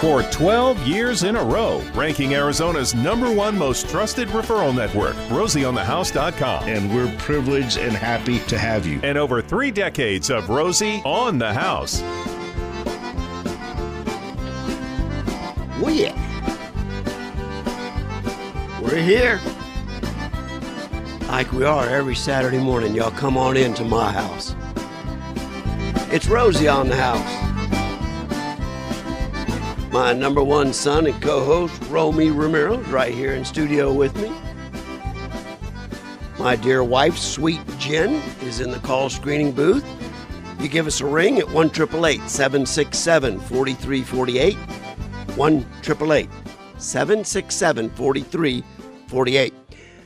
For 12 years in a row, ranking Arizona's number one most trusted referral network, RosieOnTheHouse.com. And we're privileged and happy to have you. And over three decades of Rosie on the House. Oh, yeah. We're here. Like we are every Saturday morning. Y'all come on in to my house. It's Rosie on the House. My number one son and co host, Romy Romero, is right here in studio with me. My dear wife, Sweet Jen, is in the call screening booth. You give us a ring at 1 767 4348. 1 767 4348.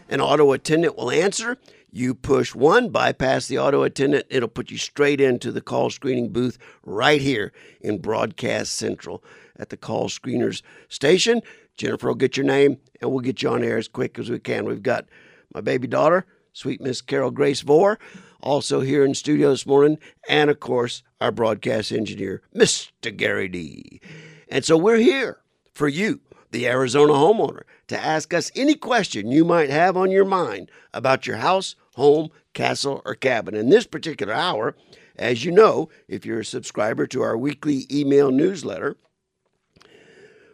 An auto attendant will answer. You push one, bypass the auto attendant. It'll put you straight into the call screening booth right here in Broadcast Central at the call screeners station. Jennifer will get your name and we'll get you on air as quick as we can. We've got my baby daughter, sweet Miss Carol Grace Vore, also here in studio this morning, and of course, our broadcast engineer, Mr. Gary D. And so we're here for you, the Arizona homeowner, to ask us any question you might have on your mind about your house, home, castle, or cabin. In this particular hour, as you know, if you're a subscriber to our weekly email newsletter,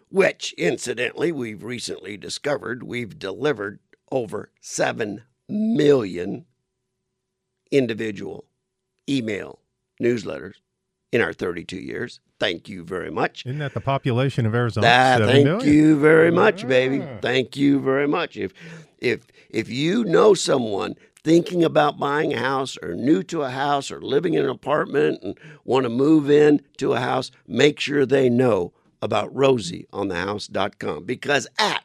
which incidentally we've recently discovered we've delivered over 7 million individual email newsletters in our 32 years. Thank you very much. Isn't that the population of Arizona? Thank million? you very much, baby. Ah. Thank you very much. If if if you know someone thinking about buying a house or new to a house or living in an apartment and want to move in to a house, make sure they know about rosieonthehouse.com because at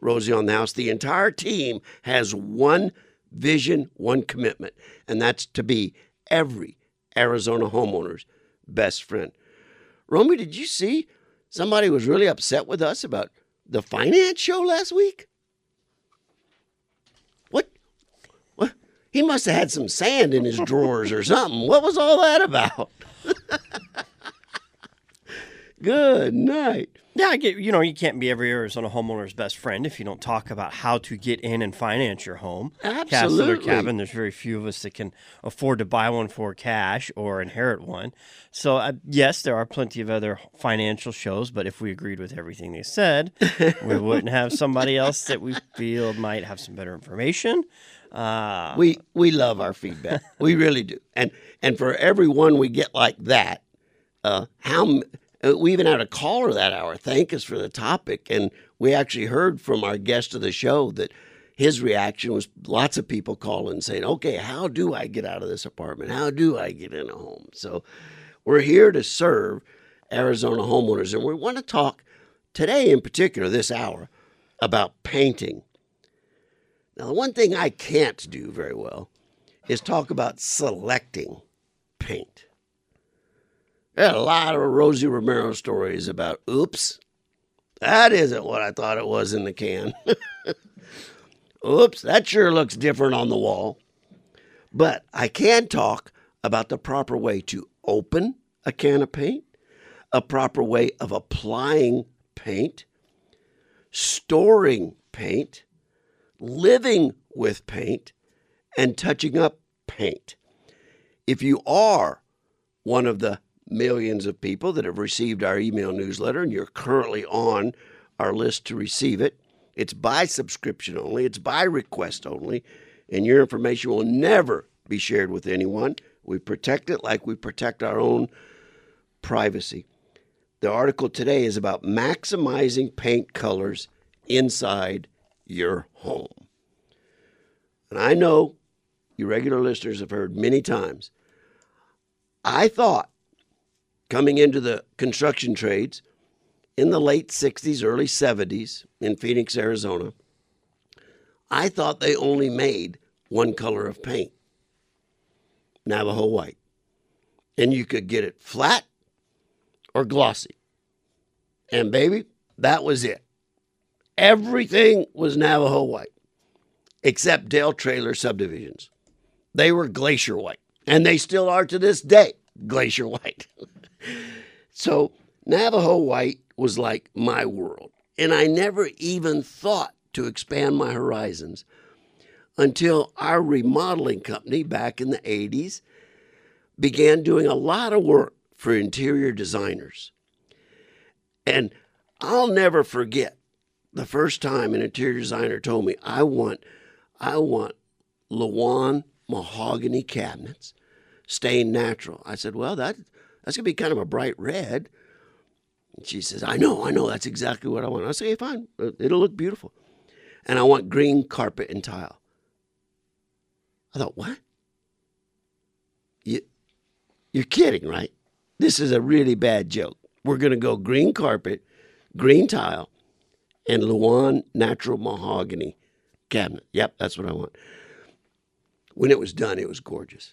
Rosie on the House, the entire team has one vision, one commitment, and that's to be every Arizona homeowner's best friend. Romy, did you see somebody was really upset with us about the finance show last week? What? What? He must have had some sand in his drawers or something. What was all that about? Good night. Yeah, I get. You know, you can't be every Arizona homeowner's best friend if you don't talk about how to get in and finance your home, castle or Absolutely. cabin. There's very few of us that can afford to buy one for cash or inherit one. So, uh, yes, there are plenty of other financial shows, but if we agreed with everything they said, we wouldn't have somebody else that we feel might have some better information. Uh, We we love our feedback. we really do. And and for every one we get like that, uh, how Uh, we even had a caller that hour thank us for the topic, and we actually heard from our guest of the show that his reaction was lots of people calling saying, "Okay, how do I get out of this apartment? How do I get in a home?" So we're here to serve Arizona homeowners, and we want to talk today in particular this hour about painting. Now, the one thing I can't do very well is talk about selecting paint. There are a lot of Rosie Romero stories about, oops, that isn't what I thought it was in the can. oops, that sure looks different on the wall. But I can talk about the proper way to open a can of paint, a proper way of applying paint, storing paint, living with paint, and touching up paint. If you are one of the millions of people that have received our email newsletter and you're currently on our list to receive it, it's by subscription only, it's by request only, and your information will never be shared with anyone. We protect it like we protect our own privacy. The article today is about maximizing paint colors inside your home. And I know you regular listeners have heard many times. I thought coming into the construction trades in the late 60s, early 70s in Phoenix, Arizona, I thought they only made one color of paint Navajo white. And you could get it flat or glossy. And baby, that was it. Everything was Navajo white except Dale Trailer subdivisions. They were glacier white, and they still are to this day glacier white. so Navajo white was like my world. And I never even thought to expand my horizons until our remodeling company back in the 80s began doing a lot of work for interior designers. And I'll never forget the first time an interior designer told me, I want, I want Lauan mahogany cabinets, stained natural. I said, Well, that that's gonna be kind of a bright red. And she says, I know, I know, that's exactly what I want. I say, fine, uh, it'll look beautiful. And I want green carpet and tile. I thought, what? You, you're kidding, right? This is a really bad joke. We're going to go green carpet, green tile, and Lauan natural mahogany cabinet. Yep, that's what I want. When it was done, it was gorgeous.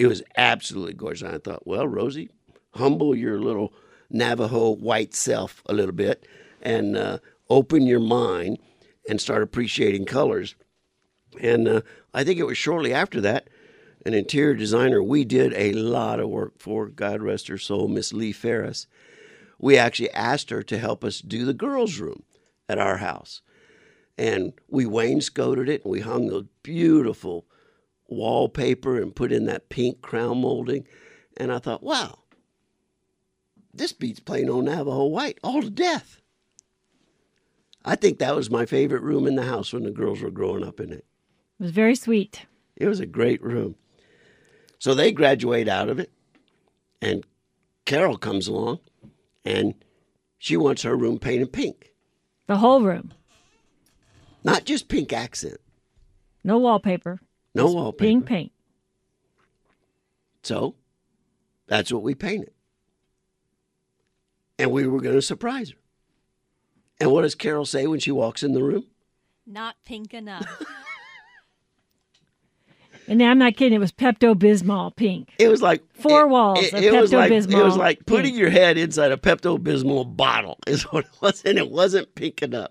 It was absolutely gorgeous. And I thought, well, Rosie, humble your little Navajo white self a little bit and uh, open your mind and start appreciating colors. And uh, I think it was shortly after that, an interior designer we did a lot of work for, God rest her soul, Miss Lee Ferris. We actually asked her to help us do the girls' room at our house. And we wainscoted it and we hung the beautiful wallpaper and put in that pink crown molding. And I thought, wow, this beats plain old Navajo white all to death. I think that was my favorite room in the house when the girls were growing up in it. It was very sweet. It was a great room. So they graduate out of it, and Carol comes along, and she wants her room painted pink. The whole room. Not just pink accent. No wallpaper. No wallpaper. Pink paint. So that's what we painted. And we were going to surprise her. And what does Carol say when she walks in the room? Not pink enough. And I'm not kidding. It was Pepto Bismol pink. It was like Four it- walls It, of it was like it was like putting pink. your head inside a Pepto Bismol bottle. Is what it was, and it wasn't pink enough.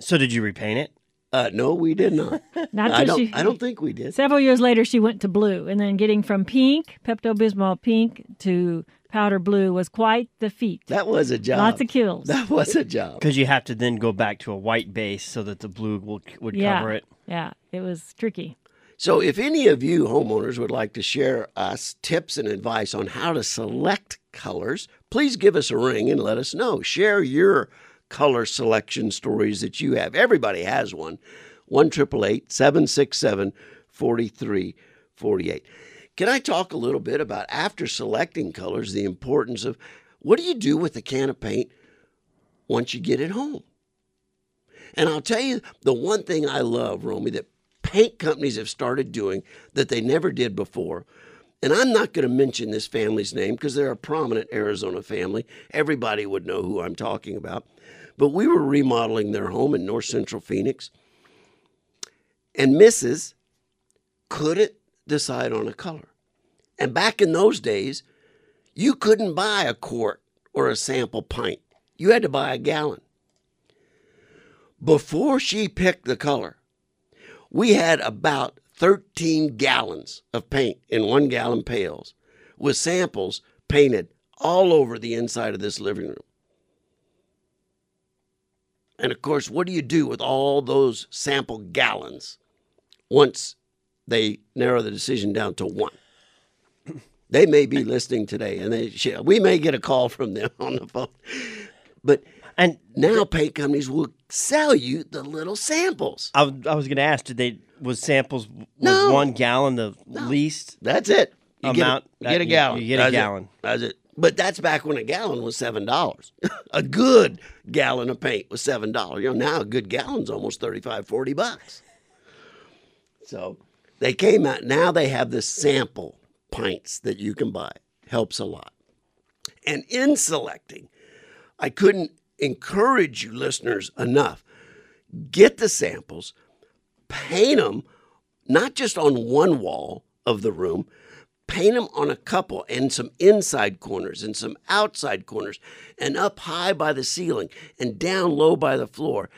So did you repaint it? Uh, no, we did not. Not I don't. she. I don't think we did. Several years later, she went to blue, and then getting from pink, Pepto Bismol pink, to powder blue was quite the feat. That was a job. Lots of Kilz. That was a job. Because you have to then go back to a white base so that the blue will, would yeah, cover it. yeah, it was tricky. So, if any of you homeowners would like to share us tips and advice on how to select colors, please give us a ring and let us know. Share your color selection stories that you have. Everybody has one. 1 767 4348. Can I talk a little bit about after selecting colors, the importance of what do you do with a can of paint once you get it home? And I'll tell you the one thing I love, Romy, that paint companies have started doing that they never did before. And I'm not going to mention this family's name because they're a prominent Arizona family. Everybody would know who I'm talking about. But we were remodeling their home in north central Phoenix. And Mrs. couldn't decide on a color. And back in those days, you couldn't buy a quart or a sample pint, you had to buy a gallon. Before she picked the color, we had about 13 gallons of paint in one gallon pails with samples painted all over the inside of this living room. And of course, what do you do with all those sample gallons once they narrow the decision down to one? They may be listening today, and they we may get a call from them on the phone. But And now paint companies will sell you the little samples. I, was- I was going to ask, did they was samples was No. one gallon the least? That's it. You Amount get, a, you get a gallon. you get a That's it. gallon. That's it. But that's back when a gallon was seven dollars. a good gallon of paint was seven dollars. You know, now a good gallon's almost 35, 40 bucks. So they came out. Now they have the sample pints that you can buy. Helps a lot. And in selecting, I couldn't encourage you listeners enough. Get the samples, paint them not just on one wall of the room, paint them on a couple and some inside corners and some outside corners and up high by the ceiling and down low by the floor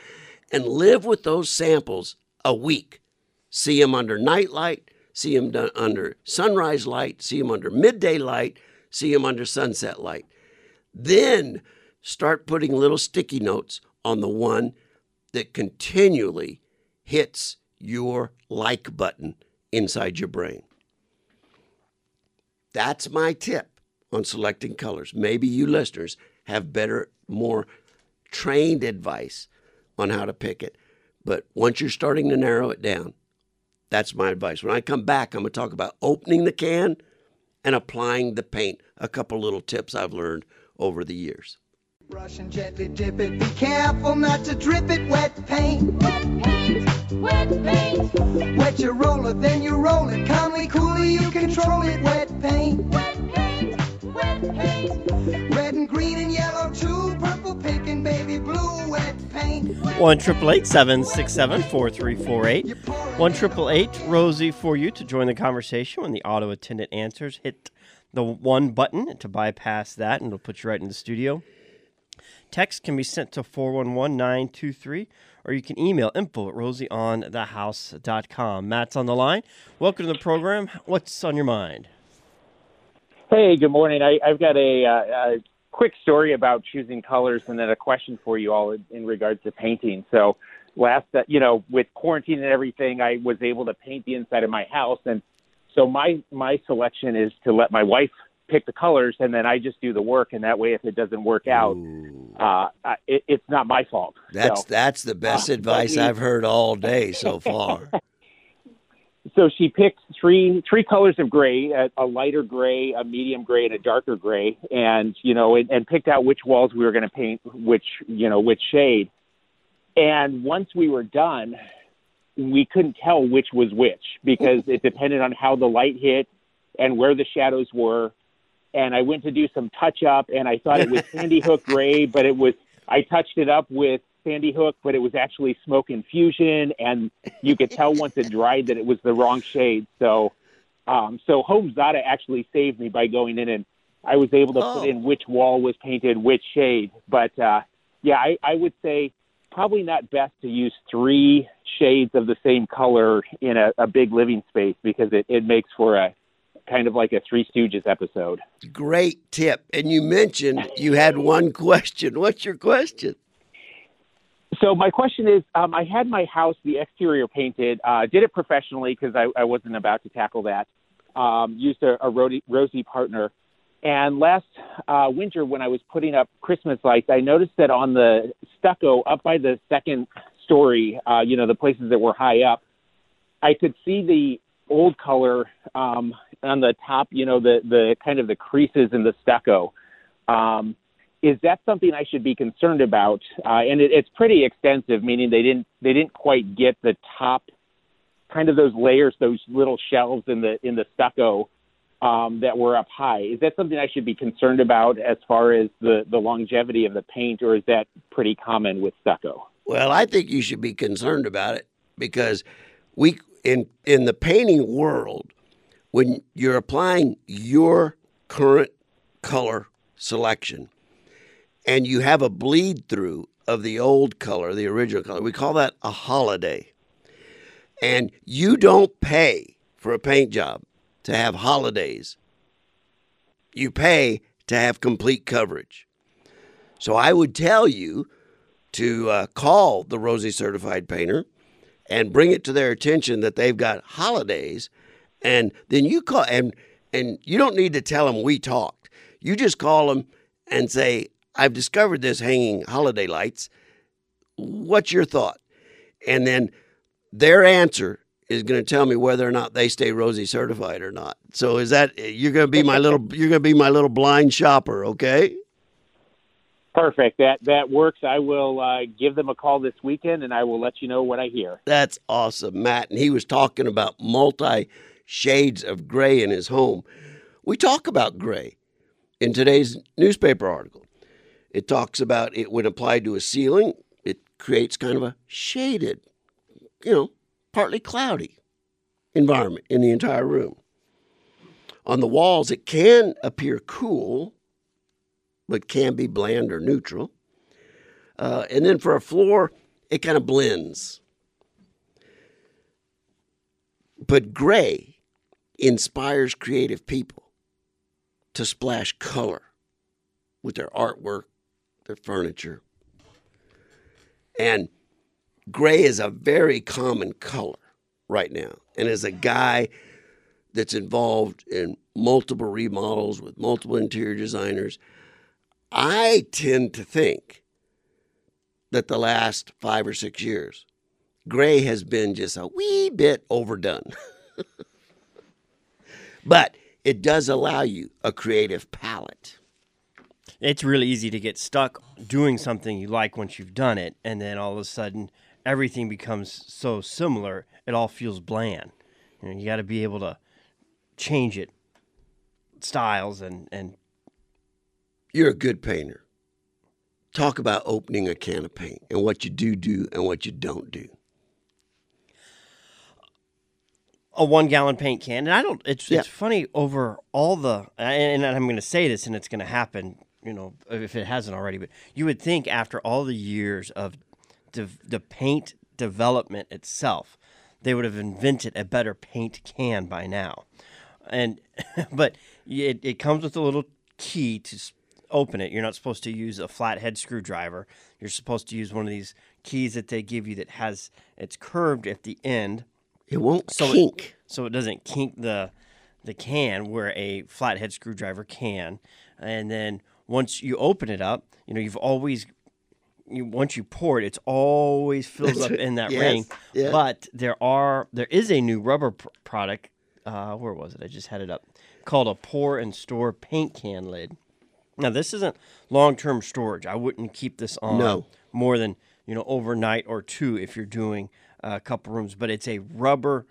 and live with those samples a week. See them under night light, see them under sunrise light, see them under midday light, see them under sunset light. Then start putting little sticky notes on the one that continually hits your like button inside your brain. That's my tip on selecting colors. Maybe you listeners have better, more trained advice on how to pick it. But once you're starting to narrow it down, that's my advice. When I come back, I'm going to talk about opening the can and applying the paint. A couple little tips I've learned over the years. Brush and gently dip it. Be careful not to drip it. Wet paint. Wet paint. Wet paint. Wet your roller, then you roll it. Calmly, coolly, you control it. Wet paint. Wet paint. Wet paint. Red and green and yellow too. Purple, pink, and baby blue. Wet paint. One triple eight seven six seven four three four eight. One triple eight Rosie for you to join the conversation when the auto attendant answers. Hit the one button to bypass that, and it'll put you right in the studio. Text can be sent to 411923, or you can email info at rosieonthehouse.com. Matt's on the line. Welcome to the program. What's on your mind? Hey, good morning. I, I've got a, uh, a quick story about choosing colors and then a question for you all in, in regards to painting. So, last, uh, you know, with quarantine and everything, I was able to paint the inside of my house. And so, my, my selection is to let my wife pick the colors and then I just do the work. And that way, if it doesn't work out, uh, it, it's not my fault. That's so, that's the best uh, advice I've heard all day so far. so she picked three three colors of gray a, a lighter gray a medium gray and a darker gray and you know and, and picked out which walls we were going to paint which you know which shade and once we were done we couldn't tell which was which because it depended on how the light hit and where the shadows were and i went to do some touch up and i thought it was sandy hook gray but it was i touched it up with sandy hook but it was actually smoke infusion and you could tell once it dried that it was the wrong shade so um so HomeZada actually saved me by going in and i was able to Oh. put in which wall was painted which shade but uh yeah i i would say probably not best to use three shades of the same color in a, a big living space because it, it makes for a kind of like a three stooges episode Great tip. And you mentioned you had one question. What's your question? So my question is, um, I had my house, the exterior painted, uh, did it professionally because I, I wasn't about to tackle that. Um, used a, a Rosie partner, and last uh, winter when I was putting up Christmas lights, I noticed that on the stucco up by the second story, uh, you know, the places that were high up, I could see the old color um, on the top, you know, the the kind of the creases in the stucco. Um, is that something I should be concerned about? Uh, and it, it's pretty extensive, meaning they didn't they didn't quite get the top kind of those layers, those little shelves in the in the stucco um, that were up high. Is that something I should be concerned about as far as the the longevity of the paint, or is that pretty common with stucco? Well, I think you should be concerned about it because we in in the painting world, when you're applying your current color selection and you have a bleed through of the old color, the original color, we call that a holiday. And you don't pay for a paint job to have holidays. You pay to have complete coverage. So I would tell you to uh, call the Rosie Certified Painter and bring it to their attention that they've got holidays, and then you call and and you don't need to tell them we talked. You just call them and say, "I've discovered this hanging holiday lights. What's your thought?" And then their answer is going to tell me whether or not they stay Rosie certified or not. So is that you're going to be my little you're going to be my little blind shopper, okay? Perfect. That that works. I will uh, give them a call this weekend, and I will let you know what I hear. That's awesome, Matt. And he was talking about multi shades of gray in his home. We talk about gray in today's newspaper article. It talks about it when applied to a ceiling, it creates kind of a shaded, you know, partly cloudy environment in the entire room. On the walls, it can appear cool, but can be bland or neutral. Uh, and then for a floor, it kind of blends. But gray inspires creative people to splash color with their artwork, their furniture. And gray is a very common color right now. And as a guy that's involved in multiple remodels with multiple interior designers, I tend to think that the last five or six years, gray has been just a wee bit overdone. but it does allow you a creative palette. It's really easy to get stuck doing something you like once you've done it, and then all of a sudden everything becomes so similar, it all feels bland. You, know, you got to be able to change it, styles, and and. You're a good painter. Talk about opening a can of paint and what you do do and what you don't do. A one gallon paint can. And I don't, it's, yeah. it's funny over all the, and I'm going to say this and it's going to happen, you know, if it hasn't already, but you would think after all the years of de- the paint development itself, they would have invented a better paint can by now. And, but it, it comes with a little key to open it. You're not supposed to use a flathead screwdriver. You're supposed to use one of these keys that they give you that has, it's curved at the end it won't so kink. It, so it doesn't kink the the can where a flathead screwdriver can. And then once you open it up, you know, you've always you, once you pour it, it's always fills up in that yes, ring. Yeah. But there are there is a new rubber pr- product. Uh, where was it? I just had it up. Called a pour and store paint can lid. Now this isn't long term storage. I wouldn't keep this on no. more than you know overnight or two if you're doing a couple rooms, but it's a rubber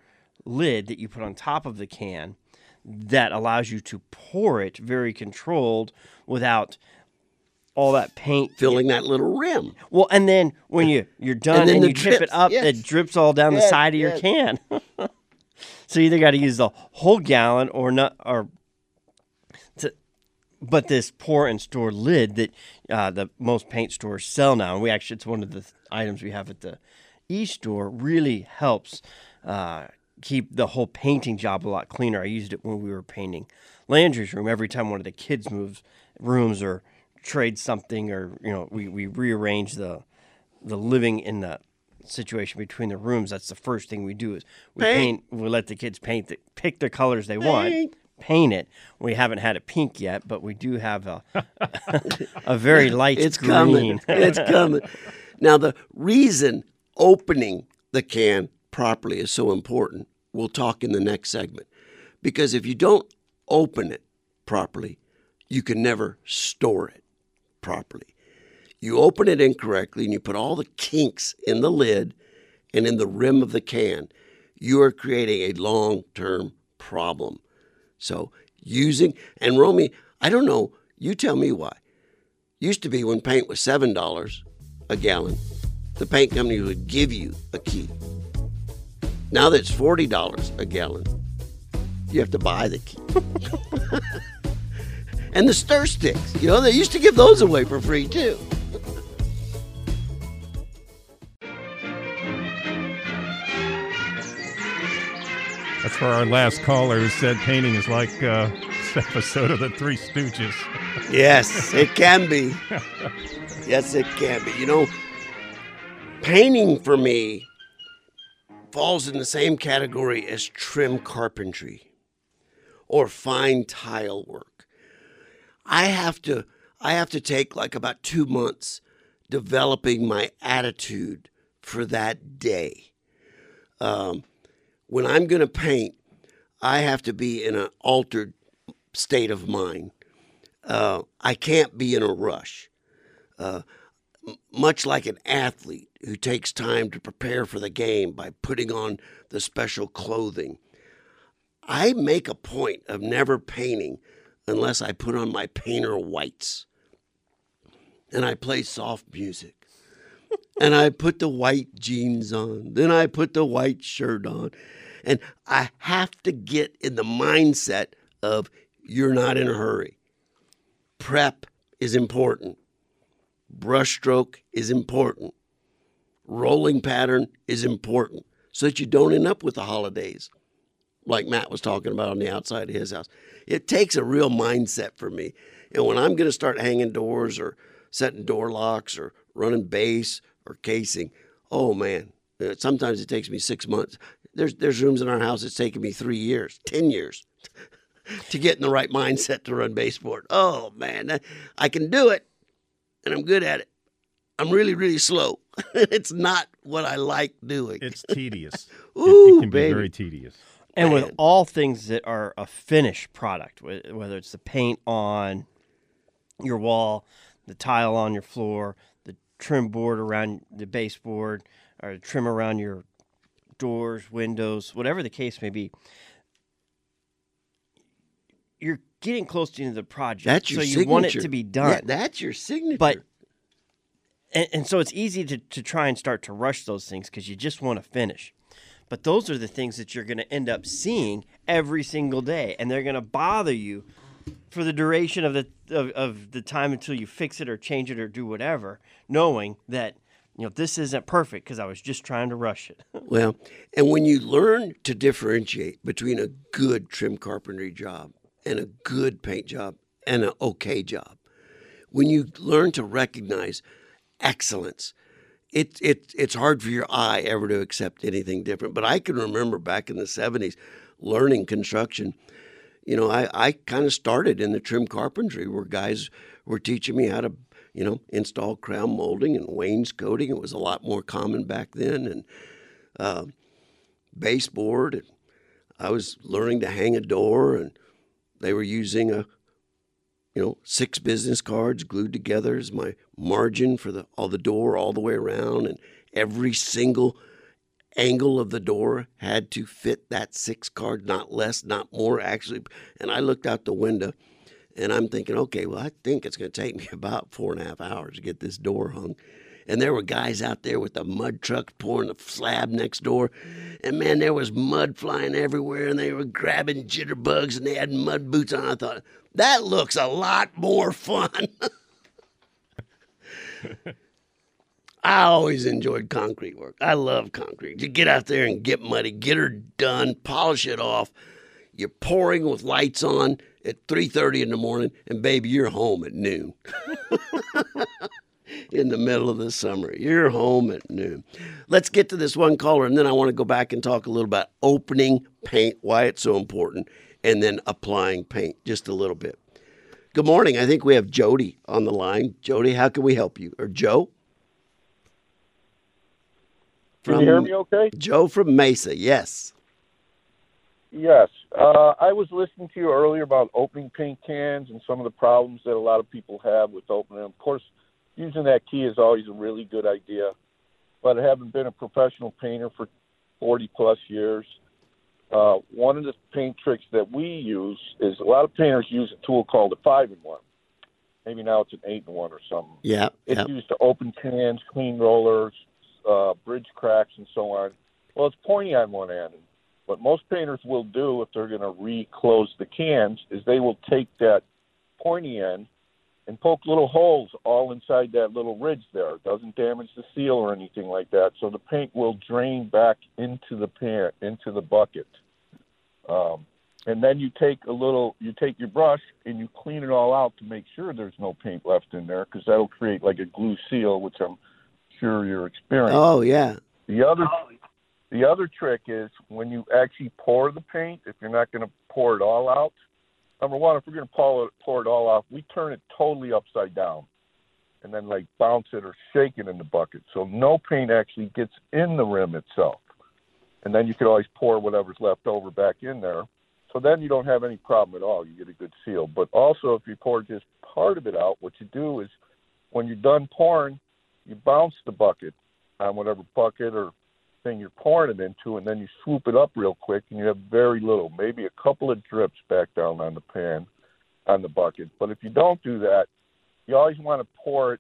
lid that you put on top of the can that allows you to pour it very controlled without all that paint filling that little rim. Well, and then when you you're done and, and you drips, tip it up, yes. it drips all down yes, the side of yes. your can. so you either got to use the whole gallon or not, or to, but this pour and store lid that uh, the most paint stores sell now, and we actually it's one of the items we have at the e-store really helps uh, keep the whole painting job a lot cleaner. I used it when we were painting Landry's room. Every time one of the kids moves rooms or trade something, or you know, we, we rearrange the the living in the situation between the rooms. That's the first thing we do is we paint. paint we let the kids paint the, pick the colors they paint. want. Paint it. We haven't had a pink yet, but we do have a a very light it's green. Coming. It's coming. Now the reason opening the can properly is so important. We'll talk in the next segment. Because if you don't open it properly, you can never store it properly. You open it incorrectly and you put all the kinks in the lid and in the rim of the can, you are creating a long term problem. So, using, and Romy, I don't know, you tell me why. Used to be when paint was $7 a gallon, the paint company would give you a key. Now that it's $40 a gallon, you have to buy the key. and the stir sticks, you know, they used to give those away for free too. That's for our last caller who said painting is like uh, this episode of The Three Stooges. yes, it can be. Yes, it can be. You know, Painting for me falls in the same category as trim carpentry or fine tile work. I have to I have to take like about 2 months developing my attitude for that day. Um, when I'm going to paint, I have to be in an altered state of mind. Uh, I can't be in a rush. Uh, much like an athlete who takes time to prepare for the game by putting on the special clothing. I make a point of never painting unless I put on my painter whites and I play soft music. and I put the white jeans on. Then I put the white shirt on. And I have to get in the mindset of you're not in a hurry. Prep is important. Brushstroke is important rolling pattern is important so that you don't end up with the holidays like Matt was talking about on the outside of his house. It takes a real mindset for me. And when I'm going to start hanging doors or setting door locks or running base or casing, oh man, uh, sometimes it takes me six months. There's there's rooms in our house it's taken me three years, ten years to get in the right mindset to run baseboard. Oh man, I can do it, and I'm good at it. I'm really really slow. it's not what I like doing. It's tedious. Ooh, it, it can baby. be very tedious. And with all things that are a finished product, whether it's the paint on your wall, the tile on your floor, the trim board around the baseboard, or the trim around your doors, windows, whatever the case may be, you're getting close to the end of the project. That's your so signature. you want it to be done. Yeah, that's your signature. But and, and so it's easy to, to try and start to rush those things because you just want to finish. But those are the things that you're going to end up seeing every single day, and they're going to bother you for the duration of the of, of the time until you fix it or change it or do whatever, knowing that you know this isn't perfect because I was just trying to rush it. Well, and when you learn to differentiate between a good trim carpentry job and a good paint job and an okay job, when you learn to recognize excellence, it, it, it's hard for your eye ever to accept anything different. But I can remember back in the 70s learning construction. You know, I, I kind of started in the trim carpentry where guys were teaching me how to, you know, install crown molding and wainscoting. It was a lot more common back then. And uh, baseboard. And I was learning to hang a door, and they were using a, you know, six business cards glued together as my margin for the all the door all the way around, and every single angle of the door had to fit that six card, not less, not more, actually. And I looked out the window. And I'm thinking, okay, well, I think it's going to take me about four and a half hours to get this door hung. And there were guys out there with the mud truck pouring the slab next door. And man, there was mud flying everywhere and they were grabbing jitterbugs and they had mud boots on. I thought, that looks a lot more fun. I always enjoyed concrete work. I love concrete. You get out there and get muddy, get her done, polish it off. You're pouring with lights on at 3:30 in the morning and baby, you're home at noon. in the middle of the summer. You're home at noon. Let's get to this one caller, and then I want to go back and talk a little about opening paint, why it's so important, and then applying paint just a little bit. Good morning. I think we have Jody on the line. Jody, how can we help you? Or Joe? Can you hear me okay? Joe from Mesa, yes. Yes. Uh, I was listening to you earlier about opening paint cans and some of the problems that a lot of people have with opening them. Of course, using that key is always a really good idea. But having been a professional painter for 40 plus years, uh, one of the paint tricks that we use is a lot of painters use a tool called a five in one. Maybe now it's an eight in one or something. Yeah. It's yeah. used to open cans, clean rollers, uh, bridge cracks, and so on. Well, it's pointy on one end. What most painters will do if they're going to reclose the cans is they will take that pointy end and poke little holes all inside that little ridge there. It doesn't damage the seal or anything like that, so the paint will drain back into the pan, into the bucket. Um, and then you take a little, you take your brush and you clean it all out to make sure there's no paint left in there, because that'll create like a glue seal, which I'm sure you're experiencing. Oh, yeah. The other, the other trick is when you actually pour the paint. If you're not going to pour it all out, number one, if we're going to pour it, pour it all off, we turn it totally upside down, and then like bounce it or shake it in the bucket, so no paint actually gets in the rim itself. And then you can always pour whatever's left over back in there. So then you don't have any problem at all. You get a good seal. But also, if you pour just part of it out, what you do is when you're done pouring, you bounce the bucket on whatever bucket or thing you're pouring it into, and then you swoop it up real quick, and you have very little, maybe a couple of drips back down on the pan, on the bucket. But if you don't do that, you always want to pour it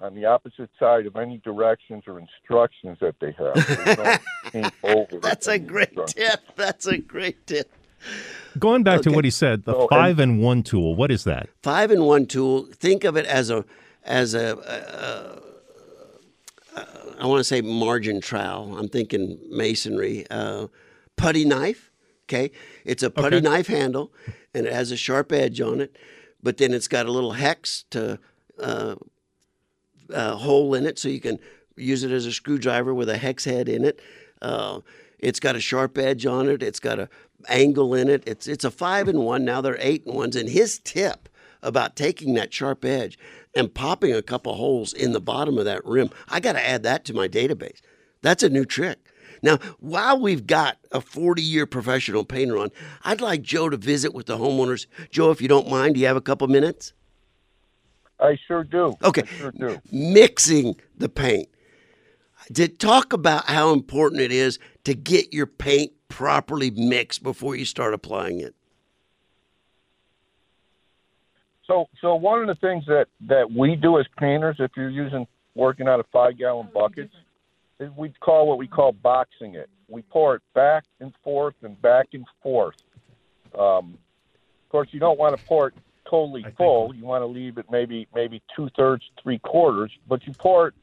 on the opposite side of any directions or instructions that they have. There's no paint over That's a great tip. That's a great tip. Going back to what he said, the So, five and one tool. What is that? Five in one tool. Think of it as a as a. Uh, I want to say margin trowel. I'm thinking masonry. Uh, putty knife. Okay, it's a putty Okay. knife handle, and it has a sharp edge on it. but then it's got a little hex to uh, uh, hole in it, so you can use it as a screwdriver with a hex head in it. Uh, it's got a sharp edge on it. It's got a angle in it. It's it's a five and one. Now they're eight and ones. And his tip about taking that sharp edge and popping a couple holes in the bottom of that rim, I got to add that to my database. That's a new trick. Now, while we've got a 40 year professional painter on, I'd like Joe to visit with the homeowners. Joe, if you don't mind, do you have a couple minutes? I sure do. Okay. I sure do. Mixing the paint. To talk about how important it is to get your paint properly mixed before you start applying it. So, so one of the things that that we do as painters, if you're using working out of five gallon buckets, is we call what we call boxing it. We pour it back and forth and back and forth. Um, of course, you don't want to pour it totally full. You want to leave it maybe maybe two thirds, three quarters, but you pour it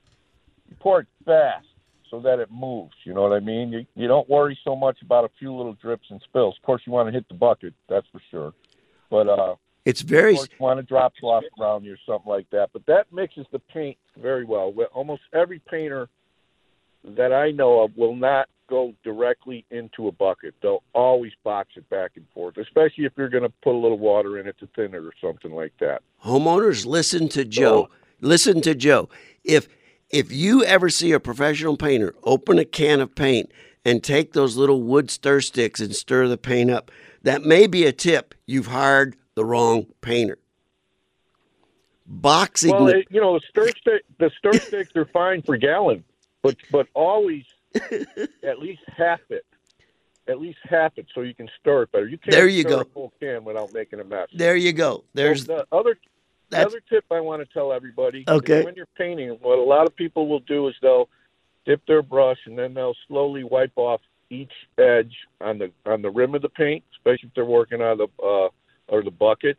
you pour it fast so that it moves. You know what I mean? You you don't worry so much about a few little drips and spills. Of course, you want to hit the bucket, that's for sure. But uh, It's very you want to drop off around you or something like that. But that mixes the paint very well. Well, Almost every painter that I know of will not go directly into a bucket. They'll always box it back and forth, especially if you're going to put a little water in it to thin it or something like that. homeowners listen to Joe. Listen to Joe. If if you ever see a professional painter open a can of paint and take those little wood stir sticks and stir the paint up, that may be a tip. You've hired the wrong painter. Boxing Well, it, you know, the stir stick, the stir sticks are fine for gallon, but but always at least half it, at least half it, so you can stir it better. You can't There you stir go. a full can without making a mess. there you go. There's Well, the other the That's- other tip I want to tell everybody. Okay. when you're painting, what a lot of people will do is they'll dip their brush and then they'll slowly wipe off each edge on the on the rim of the paint, especially if they're working on the uh, or the bucket.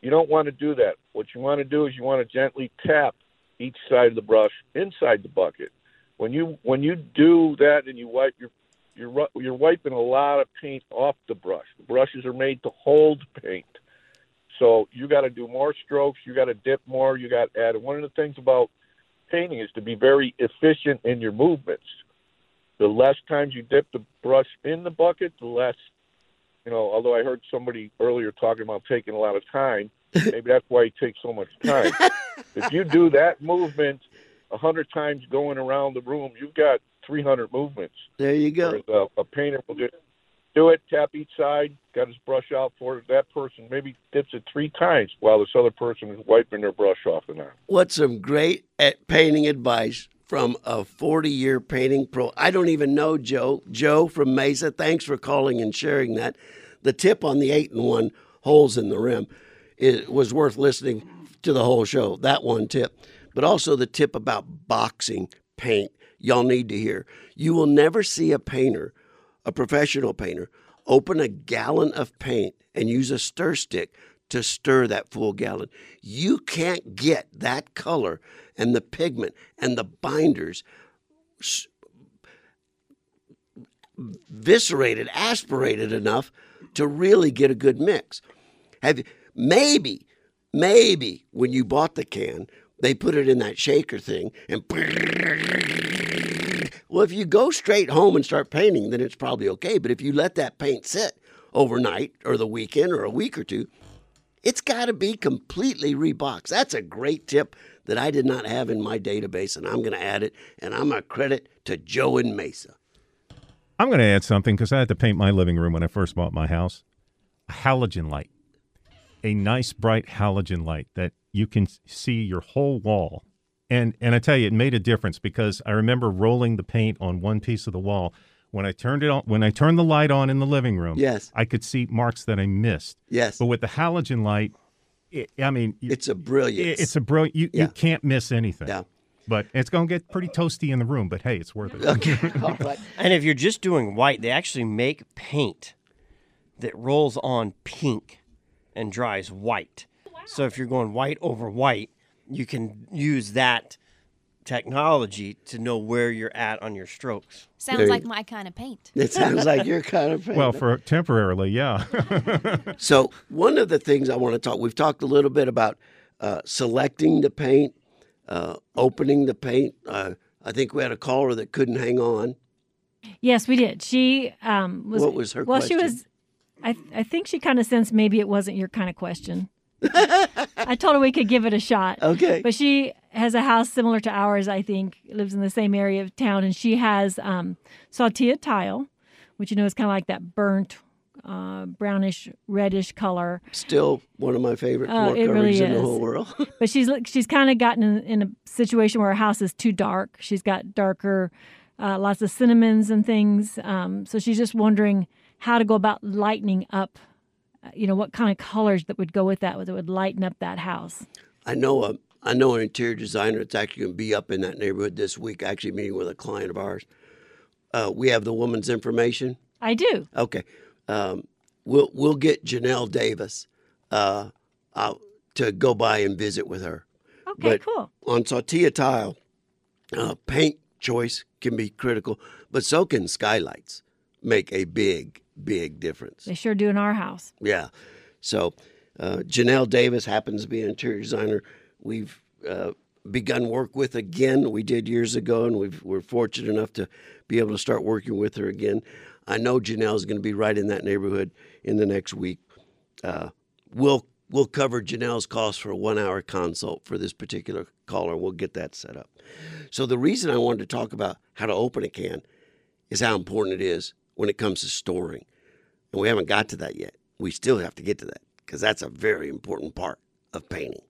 You don't want to do that. What you want to do is you want to gently tap each side of the brush inside the bucket. When you when you do that and you wipe your you're you're wiping a lot of paint off the brush. The brushes are made to hold paint. So you got to do more strokes. You got to dip more. You got to add. One of the things about painting is to be very efficient in your movements. The less times you dip the brush in the bucket, the less, you know. Although I heard somebody earlier talking about taking a lot of time, maybe that's why it takes so much time. if you do that movement a hundred times going around the room, you've got 300 movements. there you go. Whereas a, a painter will just do it, tap each side, got his brush out for it. That person maybe dips it three times while this other person is wiping their brush off and on. What's some great at painting advice from a 40 year painting pro? I don't even know Joe. Joe from Mesa, thanks for calling and sharing that. The tip on the eight and one holes in the rim it was worth listening to the whole show. That one tip, but also the tip about boxing paint. Y'all need to hear. You will never see a painter, a professional painter, open a gallon of paint and use a stir stick to stir that full gallon. You can't get that color and the pigment and the binders viscerated, aspirated enough to really get a good mix. Have you, maybe, maybe when you bought the can, they put it in that shaker thing and well, if you go straight home and start painting, then it's probably okay. But if you let that paint sit overnight or the weekend or a week or two, it's got to be completely reboxed. That's a great tip that I did not have in my database, and I'm going to add it. And I'm going to credit to Joe in Mesa. I'm going to add something because I had to paint my living room when I first bought my house. A halogen light, a nice bright halogen light that you can see your whole wall. And and I tell you, it made a difference because I remember rolling the paint on one piece of the wall. When I turned it on, when I turned the light on in the living room, Yes. I could see marks that I missed. Yes. But with the halogen light, it, I mean, It's a brilliant. it's a brilliant. You, Yeah. you can't miss anything. Yeah. But it's going to get pretty toasty in the room. But hey, it's worth it. Okay. All right. And if you're just doing white, they actually make paint that rolls on pink and dries white. So if you're going white over white, you can use that technology to know where you're at on your strokes. Sounds There you- like my kind of paint. It sounds like you're kind of paint. Well, for temporarily, yeah. So one of the things I want to talk, we've talked a little bit about uh, selecting the paint, uh, opening the paint. Uh, I think we had a caller that couldn't hang on. Yes, we did. She um, was. What was her Well, she was. I I think she kind of sensed maybe it wasn't your kind of question. I told her we could give it a shot. Okay. But she has a house similar to ours. I think lives in the same area of town, and she has um, saltillo tile, which you know is kind of like that burnt, uh, brownish, reddish color. Still one of my favorite floor coverings really in the whole world. But she's she's kind of gotten in, in a situation where her house is too dark. She's got darker, uh, lots of cinnamons and things. Um, so she's just wondering how to go about lightening up. You know what kind of colors that would go with that that would lighten up that house. I know a I know an interior designer that's actually going to be up in that neighborhood this week. Actually, meeting with a client of ours. Uh, we have the woman's information. I do. Okay, um, we'll we'll get Janelle Davis uh, out to go by and visit with her. Okay, But cool. On Saltillo tile, uh, paint choice can be critical, but so can skylights make a big, big difference. They sure do in our house. Yeah. So uh, Janelle Davis happens to be an interior designer we've uh, begun work with again. We did years ago, and we've, we're fortunate enough to be able to start working with her again. I know Janelle is going to be right in that neighborhood in the next week. Uh, we'll we'll cover Janelle's cost for a one hour consult for this particular caller. We'll get that set up. So the reason I wanted to talk about how to open a can is how important it is when it comes to storing. And we haven't got to that yet. We still have to get to that because that's a very important part of painting.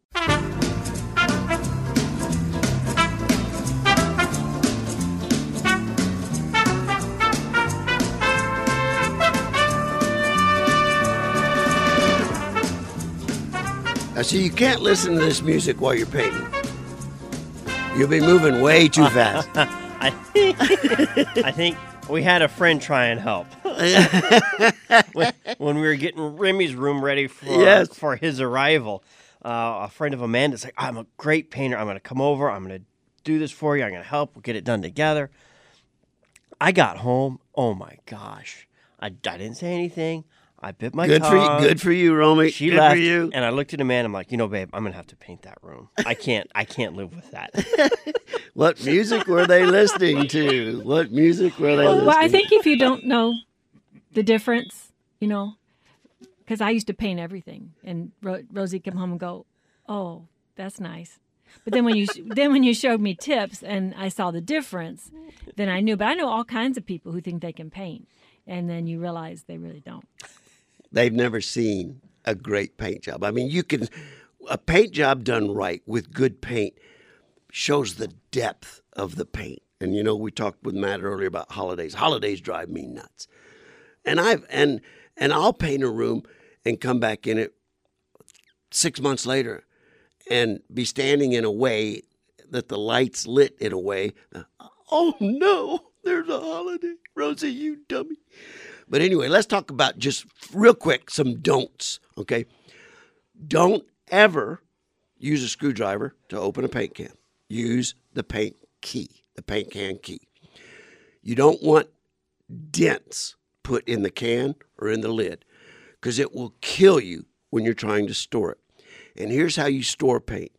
Now, see, you can't listen to this music while you're painting. You'll be moving way too fast. I, I think we had a friend try and help when, when we were getting Remy's room ready for Yes. for his arrival. Uh, a friend of Amanda's like, "I'm a great painter. I'm going to come over. I'm going to do this for you. I'm going to help. We'll get it done together." I got home. Oh my gosh! I, I didn't say anything. I bit my Good for you- tongue. good for you, Romey. She Good for left, you. and I looked at Amanda. I'm like, you know, babe, I'm gonna have to paint that room. I can't. I can't live with that. What music were they listening to? What music were they Well, listening well, I think if you don't know the difference, you know, because I used to paint everything, and Ro- Rosie come home and go, "Oh, that's nice." But then when you then when you showed me tips and I saw the difference, then I knew. But I know all kinds of people who think they can paint, and then you realize they really don't. they've never seen a great paint job. I mean, you can a paint job done right with good paint shows the depth of the paint. And you know, we talked with Matt earlier about holidays. Holidays drive me nuts. And I've and and I'll paint a room and come back in it 6 months later and be standing in a way that the lights lit in a way. Oh no, there's a holiday. Rosie, you dummy. But anyway, let's talk about just real quick some don'ts, okay? Don't ever use a screwdriver to open a paint can. Use the paint key, the paint can key. You don't want dents put in the can or in the lid because it will kill you when you're trying to store it. And here's how you store paint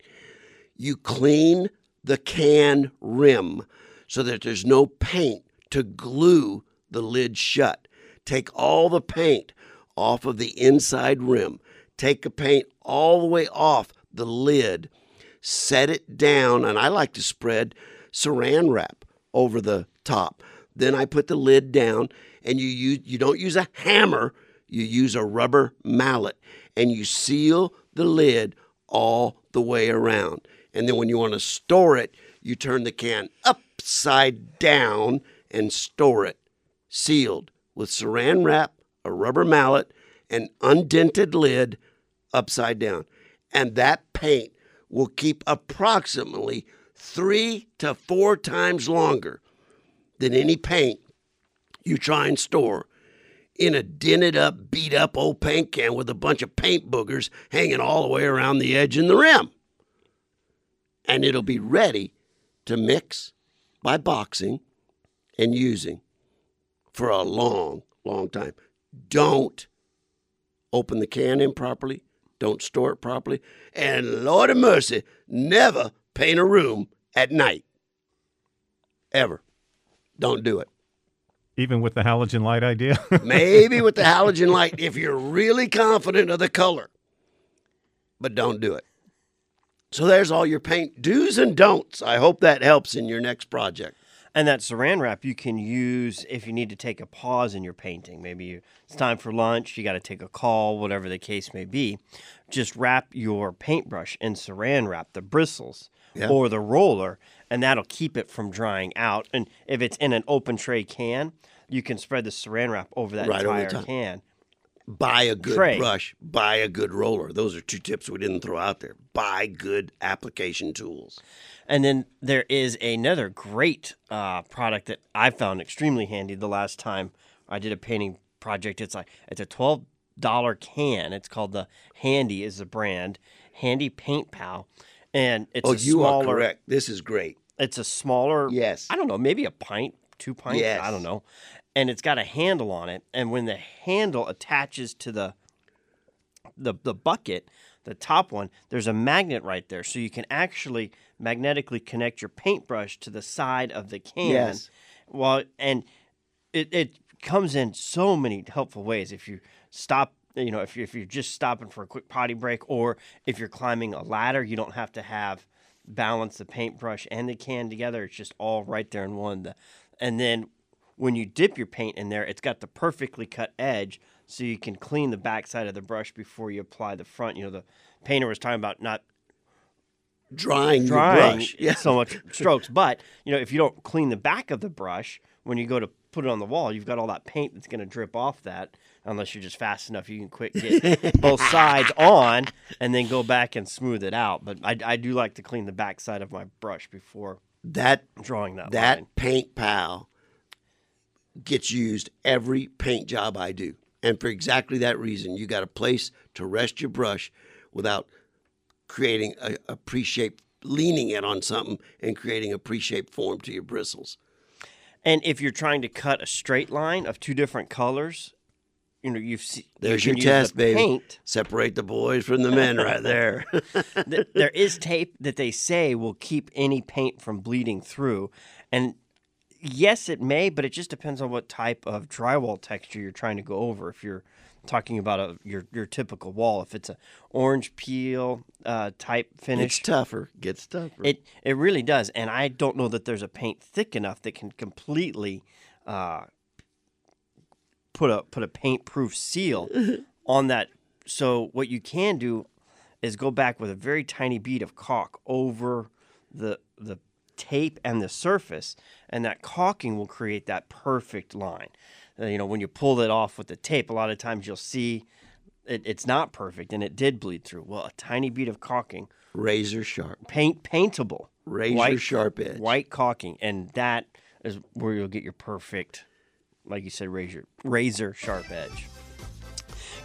you clean the can rim so that there's no paint to glue the lid shut. Take all the paint off of the inside rim. Take the paint all the way off the lid. Set it down, and I like to spread saran wrap over the top. Then I put the lid down, and you use, you don't use a hammer. You use a rubber mallet, and you seal the lid all the way around. And then when you want to store it, you turn the can upside down and store it sealed with saran wrap, a rubber mallet, an undented lid upside down. And that paint will keep approximately three to four times longer than any paint you try and store in a dented up, beat up old paint can with a bunch of paint boogers hanging all the way around the edge and the rim. And it'll be ready to mix by boxing and using for a long, long time. Don't open the can improperly. Don't store it properly. And Lord of mercy, never paint a room at night. Ever. Don't do it. Even with the halogen light idea? Maybe with the halogen light if you're really confident of the color. But don't do it. So there's all your paint do's and don'ts. I hope that helps in your next project. And that saran wrap you can use if you need to take a pause in your painting. Maybe you, it's time for lunch, you got to take a call, whatever the case may be. Just wrap your paintbrush in saran wrap, the bristles Yeah. or the roller, and that'll keep it from drying out. And if it's in an open tray can, you can spread the saran wrap over that Right entire top. can. Buy a good Tray. brush, buy a good roller. Those are two tips we didn't throw out there. Buy good application tools. And then there is another great uh, product that I found extremely handy the last time I did a painting project. It's like it's a twelve dollar can. It's called the Handy is the brand. Handy Paint Pail, and it's oh, a you smaller. are correct. This is great. It's a smaller. Yes. I don't know, maybe a pint, two pints. Yes. I don't know. And it's got a handle on it, and when the handle attaches to the the the bucket, the top one, there's a magnet right there, so you can actually magnetically connect your paintbrush to the side of the can. Yes. Well, and it it comes in so many helpful ways. If you stop, you know, if you if you're just stopping for a quick potty break, or if you're climbing a ladder, you don't have to have balance the paintbrush and the can together. It's just all right there in one. The, and then when you dip your paint in there, it's got the perfectly cut edge, so you can clean the backside of the brush before you apply the front. You know, the painter was talking about not Drying, drying your brush. Yeah. so much strokes, but you know, if you don't clean the back of the brush when you go to put it on the wall, you've got all that paint that's going to drip off that. Unless you're just fast enough, you can quick get both sides on and then go back and smooth it out. But I, I do like to clean the backside of my brush before That drawing that. that line. paint pail gets used every paint job I do. And for exactly that reason, you got a place to rest your brush without creating a, a pre-shaped, leaning it on something and creating a pre-shaped form to your bristles. And if you're trying to cut a straight line of two different colors, you know you've seen. There's you your test, the baby. Paint. Separate the boys from the men right there. There is tape that they say will keep any paint from bleeding through, and yes, it may, but it just depends on what type of drywall texture you're trying to go over. If you're talking about a your your typical wall, if it's a orange peel uh, type finish, It's tougher. Gets tougher. It it really does, and I don't know that there's a paint thick enough that can completely uh, put a put a paint proof seal on that. So what you can do is go back with a very tiny bead of caulk over the the tape and the surface, and that caulking will create that perfect line. Uh, you know, when you pull it off with the tape, a lot of times you'll see it, it's not perfect and it did bleed through. Well, a tiny bead of caulking. Razor sharp. paint paintable. Razor sharp edge. white caulking and that is where you'll get your perfect like you said razor razor sharp edge.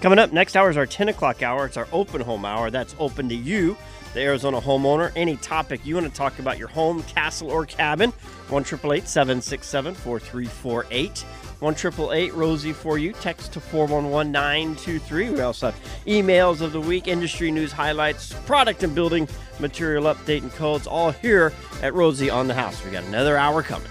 Coming up next hour is our 10 o'clock hour. It's our open home hour. That's open to you the arizona homeowner. Any topic you want to talk about your home castle or cabin 1 767 4348 1 Rosie for you. Text to 411 923. We also have emails of the week, industry news highlights, product and building material update and codes, all here at Rosie on the House. We got another hour coming.